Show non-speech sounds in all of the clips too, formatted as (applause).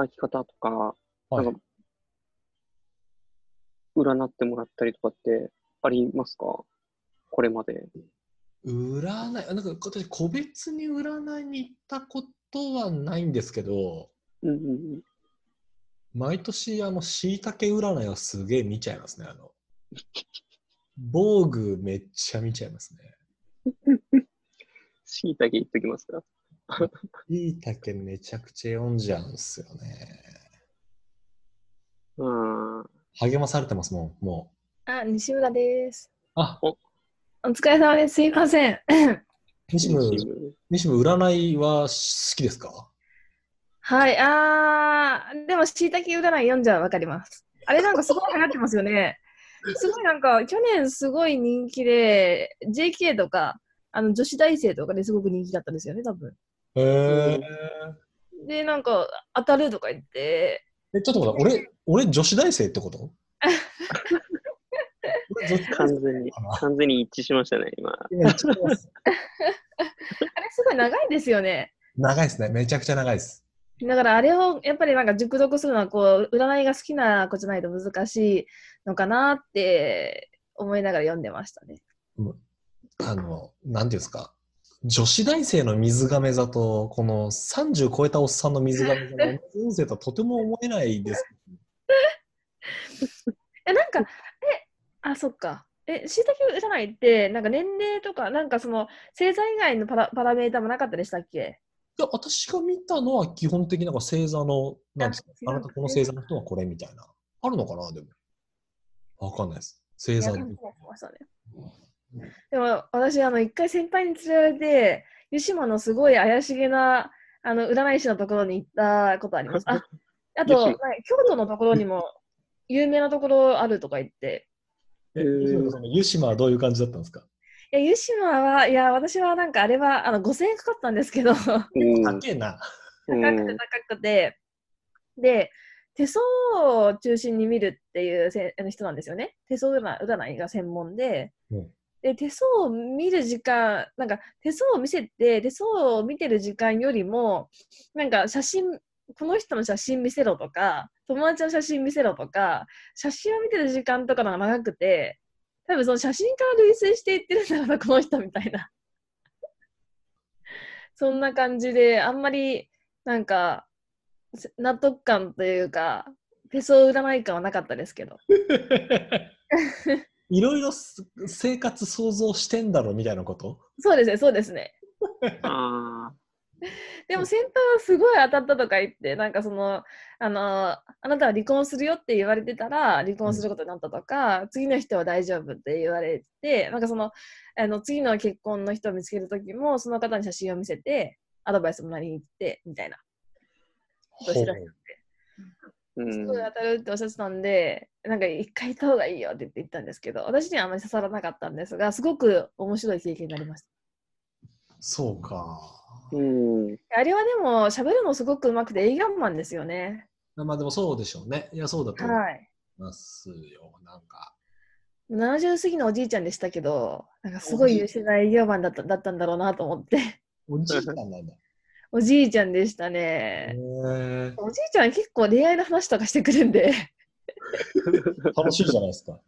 働き方とか、はいなんか、占ってもらったりとかってありますか？これまで。占い、なんか私、個別に占いに行ったことはないんですけど、うんうんうん。毎年、あの、しいたけ占いをすげえ見ちゃいますね。あの、(laughs) 防具めっちゃ見ちゃいますね。(laughs) しいたけ言っときますか？しいたけめちゃくちゃ読んじゃうんすよね。うん。励まされてますもん、もあ、西村です。う。あ、お疲れ様です。すいません。西村、西村、占いは好きですか？はい、あー、でも、しいたけ占い読んじゃわかります。あれなんかすごい流行ってますよね。すごいなんか、去年すごい人気で、JK とか、あの女子大生とかですごく人気だったんですよね、多分。へえ。で、なんか、当たるとか言って、え、ちょっと待って、俺、俺女子大生ってこと？(laughs) 完全に、完全に一致しましたね、今。(laughs) あれすごい長いんですよね。長いですね。めちゃくちゃ長いです。だからあれをやっぱりなんか熟読するのはこう占いが好きな子じゃないと難しいのかなって思いながら読んでましたね。あの、なんていうんですか？女子大生の水亀座と、この30超えたおっさんの水亀座の運勢とはとても思えないです。(laughs) え、なんか、え、あ、そっか。え、しいたけ占いって、なんか年齢とか、なんかその星座以外のパラパラメータもなかったでしたっけ？いや、私が見たのは基本的になんか星座の、なんですかああなたこの星座の人はこれみたいな。あるのかなでも。わかんないです。星座にでも私、あの、一回先輩に連れられて、湯島のすごい怪しげな、あの、占い師のところに行ったことあります。(laughs) あ、あと、(laughs) 京都のところにも有名なところあるとか言って、え、へー湯島はどういう感じだったんですか？いや、湯島は、いや、私はなんかあれは、あの、5000円かかったんですけど、高うん。高。くて高くて、で、手相を中心に見るっていうせあの人なんですよね。手相占い占いが専門で、うんで、手相を見る時間、なんか手相を見せて、手相を見てる時間よりも、なんか写真、この人の写真見せろとか、友達の写真見せろとか、写真を見てる時間とかのが長くて、多分その写真から類推していってるんだろうな、この人みたいな。(laughs) そんな感じで、あんまり、なんか、納得感というか、手相占い感はなかったですけど。(laughs) いろいろす生活想像してんだろみたいなこと？そうですね、そうですね。あでも先輩はすごい当たったとか言って、なんかその、あの、あなたは離婚するよって言われてたら、離婚することになったとか、次の人は大丈夫って言われて、なんかその、あの次の結婚の人を見つけるときも、その方に写真を見せて、アドバイスもらいに行って、みたいな。ことをしてらっしゃってーうんすごい当たるっておっしゃってたんで、なんか一回行った方がいいよって言ったんですけど、私にはあまり刺さらなかったんですが、すごく面白い経験になりましそうか。うん。た。あれはでも、喋るのすごく上手くて営業マンですよね。まあでもそうでしょうね。いや、そうだと思いはい。ますよ。なんか。70過ぎのおじいちゃんでしたけど、なんかすごい優秀な営業マンだっただったんだろうなと思って、おじいちゃんなんだ。おじいちゃんでしたへね。えおじいちゃん結構恋愛の話とかしてくるんで、楽しいじゃないですか。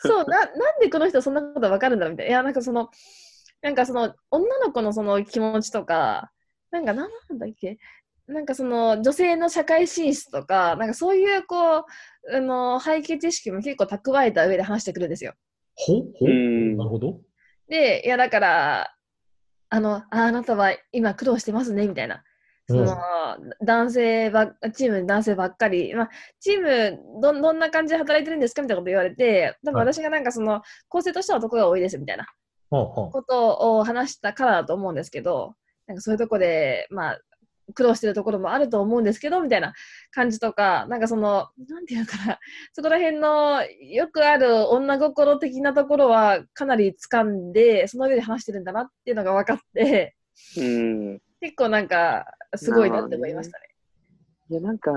そうな、なんでこの人そんなことわかるんだろうみたいな。いや、なんかその、なんかその、女の子のその気持ちとか、なんかなんなんだっけ？なんかその女性の社会進出とか、なんかそういうこう、あの、背景知識も結構蓄えた上で話してくるんですよ。ほ？ほ？うんなるほど。で、いやだから、あの、ああなたは今苦労してますね、みたいな。その、男性ばっ、チーム男性ばっかり、まあ、チームどん、どんな感じで働いてるんですか？みたいなこと言われて、多分はい。私がなんかその、構成としては男が多いです、みたいなことを話したからだと思うんですけど、なんかそういうとこで、まあ、苦労してるところもあると思うんですけど、みたいな感じとか、なんかその、なんていうのかな、(laughs) そこら辺のよくある女心的なところはかなり掴んで、その上で話してるんだなっていうのが分かって、うん。結構なんか、すごいなって思いましたね。いや、なんか、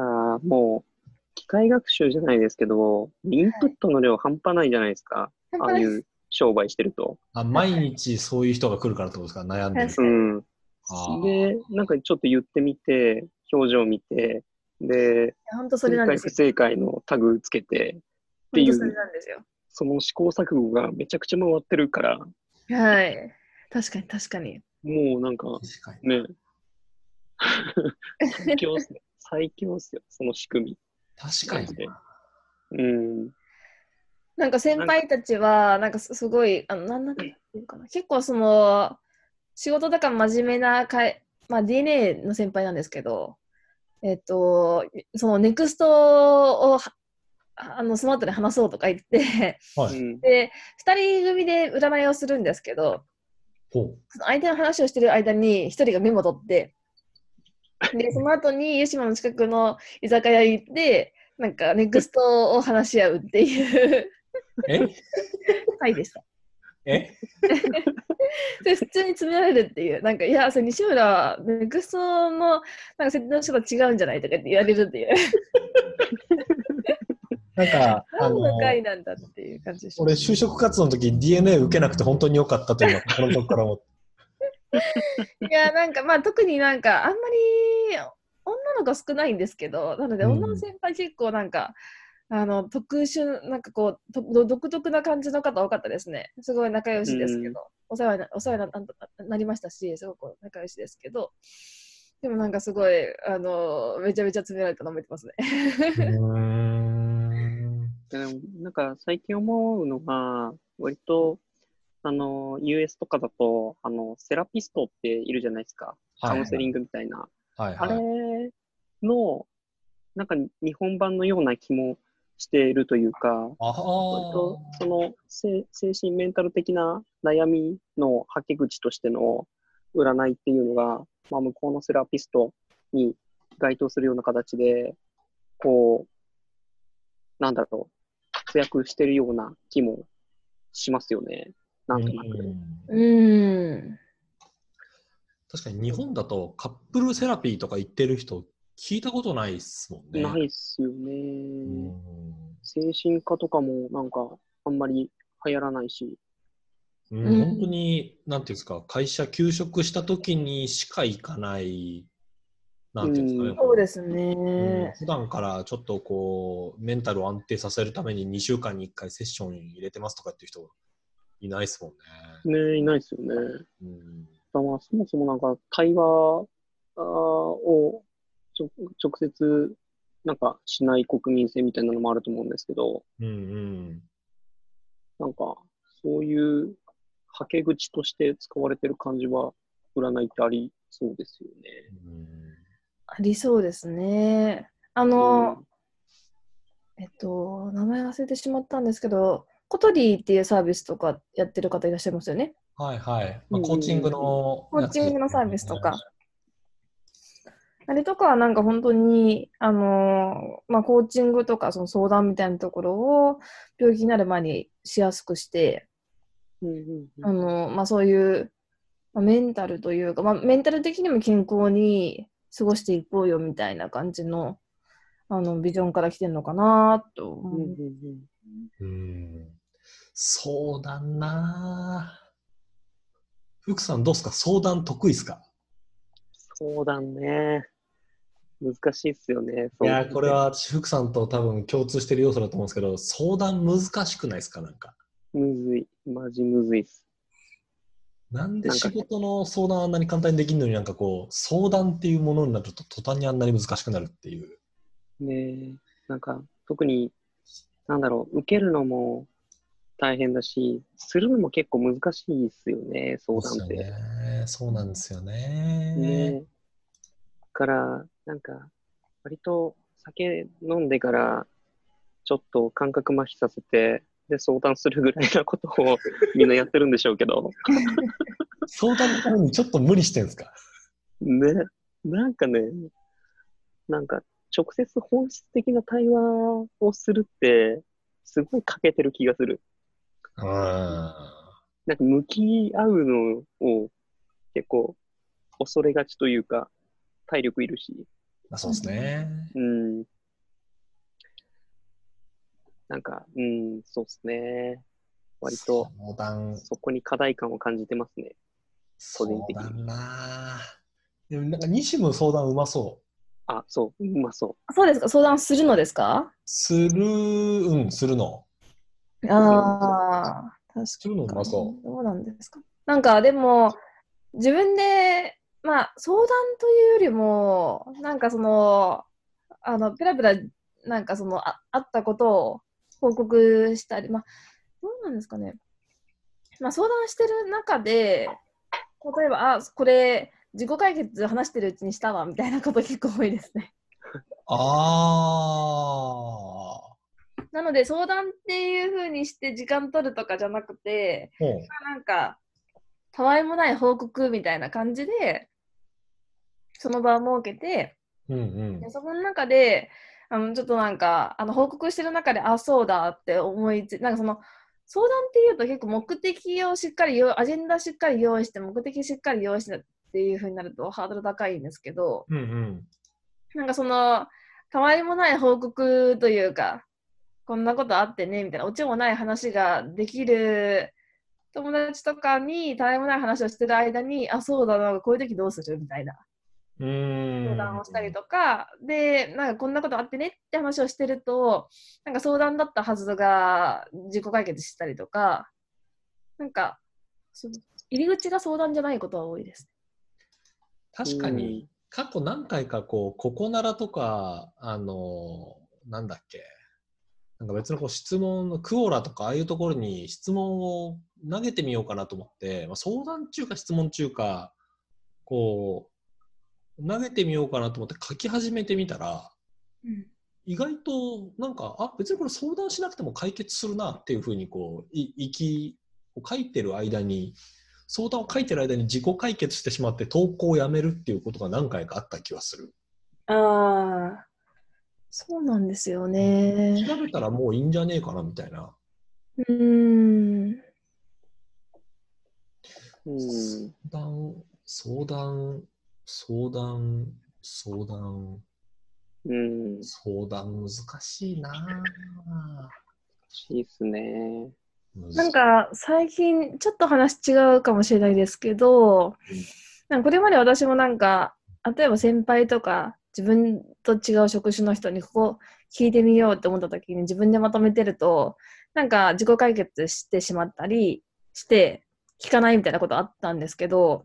もう、機械学習じゃないですけど、インプットの量半端ないじゃないですか。半端ないああいう商売してると。あ毎日そういう人が来るからってことですか？悩んでるうん。で、なんかちょっと言ってみて、表情見て、で、本当それ正解不なんですよ。正解のタグつけて、っていう本当それなんですよ。その試行錯誤がめちゃくちゃ回ってるから、はい。確かに確かに。もうなんか確かに。ね、(laughs) 最強っすね。最強っすよ、その仕組み。確かに。うん。なんか先輩たちは、なんかすすごい、あの、なんなんていうかな、結構その、仕事とか真面目なかい、まあ DNA の先輩なんですけど、えっと、そのネクストをはあのスマートで話そうとか言って、はい。うんで、二人組で占いをするんですけど、ほその相手の話をしてる間に一人がメモ取って、で、その後に湯島の近くの居酒屋行って、なんかネクストを話し合うっていう回でした。え？(laughs) で、普通に詰められるっていう、なんか、いや、それ西村、ネクストのなんか設定の仕方違うんじゃないとかって言われるっていう、(laughs) なんか、あ何のなんだっていう感じ。俺、就職活動の時 DNA 受けなくて本当に良かったというのは、この時から思って。(laughs) いや、なんか、まあ、特になんか、あんまり女の子少ないんですけど、なので、うん女の先輩結構なんか、あの特殊、なんかこう、と独特な感じの方多かったですね。すごい仲良しですけど、お世話になお世話になななりましたし、すごく仲良しですけど、でもなんかすごい、あのめちゃめちゃ詰められたの覚えてますね。なんか最近思うのが、割と、あの、US とかだと、あの、セラピストっているじゃないですか。カウンセリングみたいな。あはいはい。れの、なんか日本版のような気もしているというか、あ割とその精精神メンタル的な悩みのはけ口としての占いっていうのが、まあ、向こうのセラピストに該当するような形で、こう、なんだろう、活躍してるような気もしますよね。なんとなく。うんうん。確かに日本だとカップルセラピーとか言ってる人聞いたことないっすもんね。ないっすよね。うん精神科とかもなんかあんまり流行らないし。うんうん本当に、なんていうんですか、会社休職した時にしか行かない、なんていうんですかね。うんそうですうんね。普段からちょっとこう、メンタルを安定させるために2週間に1回セッション入れてますとかっていう人いないですもんね。ねいないっすよね。うんだからそもそもなんか対話を直接なんかしない国民性みたいなのもあると思うんですけど、うんうん。なんかそういうはけ口として使われてる感じは占いってありそうですよね。うんありそうですね。あの、えっと、名前忘れてしまったんですけど、コトリーっていうサービスとかやってる方いらっしゃいますよね。はいはい。まあ、うんコーチングのコーチングのサービスとか。あれとかはなんか本当に、あのまあ、コーチングとかその相談みたいなところを病気になる前にしやすくして、うんうんうんあのまあ、そういう、まあ、メンタルというか、まあ、メンタル的にも健康に過ごしていこうよみたいな感じのあのビジョンから来てるのかなとうん思う。うんうんうん。相談なぁ。福さんどうですか？相談得意ですか？そうだね。難しいっすよね。いやーこれは私福さんと多分共通してる要素だと思うんですけど相談難しくないですかなんか。むずい。マジむずいっす。なんで仕事の相談あんなに簡単にできるのになんかこう相談っていうものになると途端にあんなに難しくなるっていう。ねえ、なんか特に、なんだろう、受けるのも大変だし、するのも結構難しいっすよね、相談って。そうね。そうなんですよね。ねから、なんか、割と酒飲んでから、ちょっと感覚麻痺させて、で、相談するぐらいなことを (laughs) みんなやってるんでしょうけど、相談のためにちょっと無理してんですか？ね、なんかね、なんか直接本質的な対話をするって、すごい欠けてる気がする。うん。なんか向き合うのを結構恐れがちというか、体力いるし、まあ、そうですね。うん。なんか、うん、そうですね。割と、相談、そこに課題感を感じてますね。個人的に相談なぁでもなんか西も相談うまそう。あ、そう、うまそそうですか？相談するのですか？する、うん、するの。ああ、確するのうまそどうなんですか？なんかでも、自分で、まあ、相談というよりも、なんかその、あの、ペラペラ、なんかその、ああったことを報告したり、まあ、どうなんですかね。まあ、相談してる中で、例えば、あ、これ、自己解決話してるうちにしたわ、みたいなこと結構多いですね。あなので、相談っていう風にして時間取るとかじゃなくて、なんか、たわいもない報告みたいな感じで、その場を設けて、うんうんでそこの中で、あのちょっとなんか、あの報告してる中で、あ、そうだって思いつなんかその、相談っていうと結構目的をしっかり用、アジェンダしっかり用意して、目的しっかり用意してっていう風になるとハードル高いんですけど、うんうん。なんかその、たわいもない報告というか、こんなことあってね、みたいな、オチもない話ができる友達とかに、たわいもない話をしてる間に、あ、そうだな、こういう時どうする？みたいな。相談をしたりとか、で、なんかこんなことあってねって話をしてると、なんか相談だったはずが自己解決したりとか、なんか、その入り口が相談じゃないことは多いです。確かに、過去何回かこう、ここならとか、あの、なんだっけ、なんか別のこう質問のクオラとかああいうところに質問を投げてみようかなと思って、まあ、相談中か質問中か、こう、投げてみようかなと思って書き始めてみたら、うん意外となんか、あ、別にこれ相談しなくても解決するなっていうふうにこう、い、いき、こう書いてる間に、相談を書いてる間に自己解決してしまって投稿をやめるっていうことが何回かあった気はする。ああ、そうなんですよね。調べたらもういいんじゃねえかなみたいな。うん。相談、相談、相談、相談、うん。相談難しいなぁいいっすね。なんか最近ちょっと話違うかもしれないですけど、なんかこれまで私もなんか、例えば先輩とか自分と違う職種の人にここ聞いてみようって思った時に自分でまとめてると、なんか自己解決してしまったりして聞かないみたいなことあったんですけど、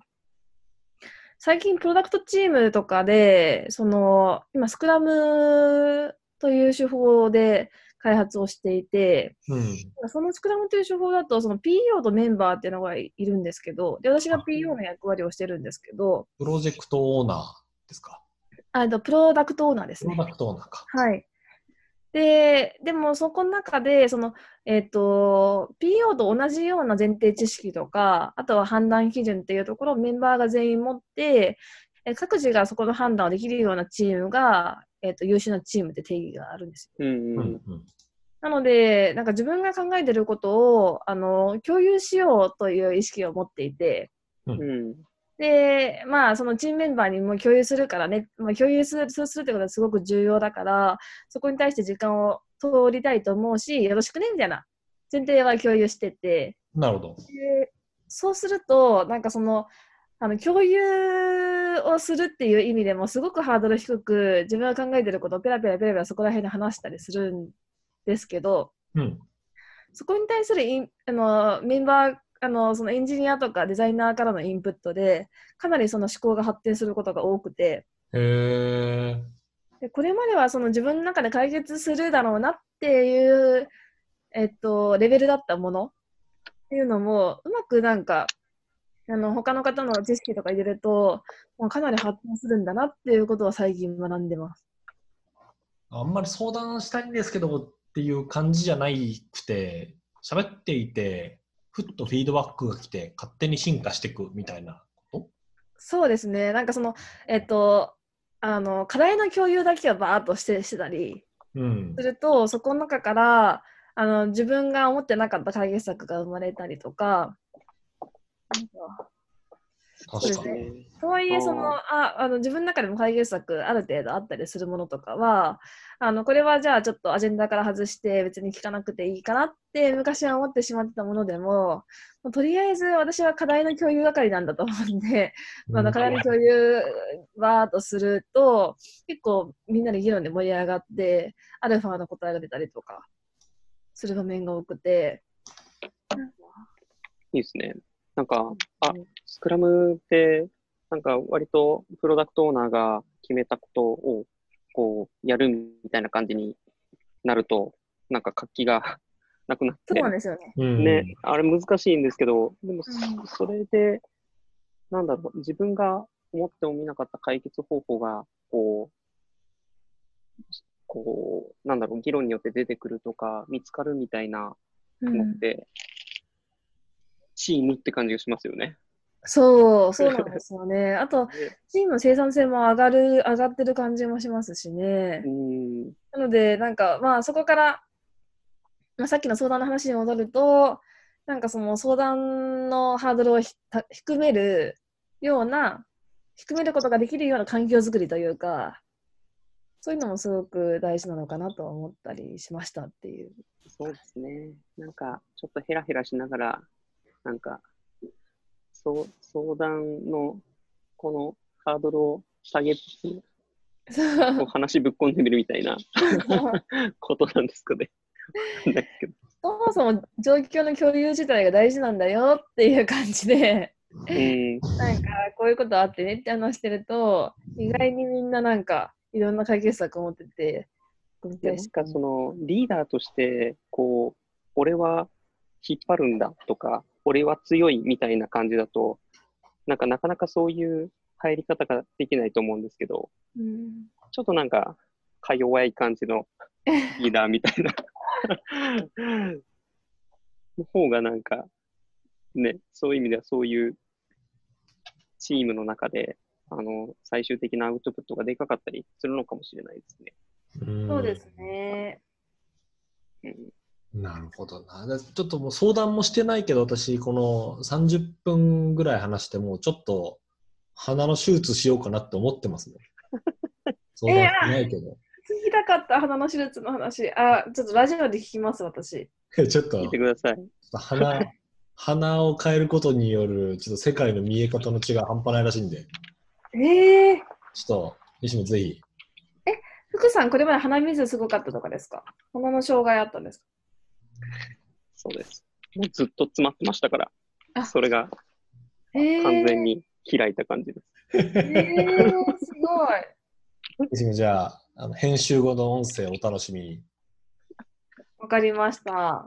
最近プロダクトチームとかで、その、今スクラムという手法で開発をしていて、うん。そのスクラムという手法だと、その PO とメンバーっていうのがいるんですけど、で私が PO の役割をしてるんですけど、プロジェクトオーナーですか？あとプロダクトオーナーですねプロ。ダクトオーナーか。はい。で、でもそこの中で、その、えっ、と、PO と同じような前提知識とか、あとは判断基準っていうところをメンバーが全員持って、え各自がそこの判断をできるようなチームが、えっ、と、優秀なチームって定義があるんですよ。うんううんん。うん。なので、なんか自分が考えてることを、あの、共有しようという意識を持っていて、うん。で、まあ、そのチームメンバーにも共有するからね、まあ、共有するするするってことはすごく重要だから、そこに対して時間を通りたいと思うし、よろしくね、みたいな前提は共有してて、なるほど。でそうすると、なんかその、あの共有をするっていう意味でもすごくハードル低く自分が考えてることをペラペラペラペラそこら辺で話したりするんですけど、うん。そこに対するあのメンバーあの、そのエンジニアとかデザイナーからのインプットで、かなりその思考が発展することが多くて、へえ。でこれまではその自分の中で解決するだろうなっていう、えっと、レベルだったものっていうのも、うまくなんか、あの他の方の知識とか入れると、まあ、かなり発展するんだなっていうことは最近学んでます。あんまり相談したいんですけどっていう感じじゃないくて、喋っていて、ふっとフィードバックが来て、勝手に進化していくみたいなこそうですね。なんかその、えっと、あの、課題の共有だけはバーっとしてしてたりとうんす。ると、そこの中から、あの、自分が思ってなかった解決策が生まれたりとか確かそうですに。とはいえ、その、あああの自分の中でも解決策ある程度あったりするものとかは、あのこれはじゃあちょっとアジェンダから外して別に聞かなくていいかなって昔は思ってしまってたものでも、とりあえず私は課題の共有係なんだと思うんで、まああの課題の共有わーっとすると、結構みんなで議論で盛り上がって、アルファの答えが出たりとかする場面が多くて、いいですね。なんか、あ、スクラムって、なんか割とプロダクトオーナーが決めたことを、こう、やるみたいな感じになると、なんか活気が (laughs) なくなって。そう、なんですよね。うん。ね、あれ難しいんですけど、でもうん。それで、なんだろう、自分が思ってもみなかった解決方法が、こう、こう、なんだろう、議論によって出てくるとか、見つかるみたいなうん、のって、チームって感じがしますよね。そう、そうなんですよね。(laughs) あと、でチームの生産性も上がる、上がってる感じもしますしねう。ん、なので、なんか、まあ、そこから、まあ、さっきの相談の話に戻ると、なんかその相談のハードルを低めるような、低めることができるような環境づくりというか、そういうのもすごく大事なのかなとは思ったりしましたっていう。そうですね。なんか、ちょっとヘラヘラしながら、なんか、そう相談のこのハードルを下げつつ、こう話ぶっ込んでみるみたいな (laughs) ことなんですかね。そもそも状況の共有自体が大事なんだよっていう感じで、うん、なんかこういうことあってねって話してると、意外にみんななんかいろんな解決策を持ってて、でなん。かそのリーダーとして、こう、俺は引っ張るんだとか、俺は強いみたいな感じだと、なんかなかなかそういう入り方ができないと思うんですけど、うん、ちょっとなんか、か弱い感じのリーダーみたいなの方がなんか、ね、そういう意味ではそういうチームの中で、あの、最終的なアウトプットがでかかったりするのかもしれないですね。うんそうですね。うん、なるほどな。だちょっともう相談もしてないけど、私、この30分ぐらい話して、もうちょっと鼻の手術しようかなって思ってますね。(laughs) 相談してないけど。聞きたかった鼻の手術の話。あ、ちょっとラジオで聞きます、私。ちょっと聞いてください。鼻、鼻を変えることによる、ちょっと世界の見え方の違い半端ないらしいんで、ええちょっと、西野ぜひ。福さん、これまで鼻水すごかったとかですか？鼻の障害あったんですか？そうです。もうずっと詰まってましたからあ、それがええ完全に開いた感じです。えー、すごい。じゃあ、あの編集後の音声をお楽しみに。わかりました。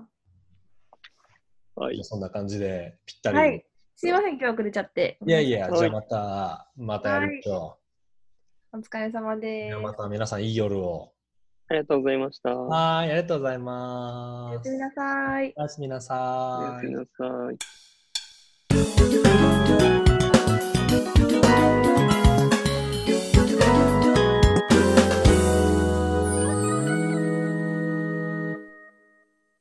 はい。そんな感じで、ぴったり。はい。すいません、今日遅れちゃって。いやいや、はいじゃあまた、またやりましょお疲れ様う。です。また皆さんいい夜を。ありがとうございました。おはい、ありがとうございおます。やすみなさい。おやすみなやさいすみ。なさい。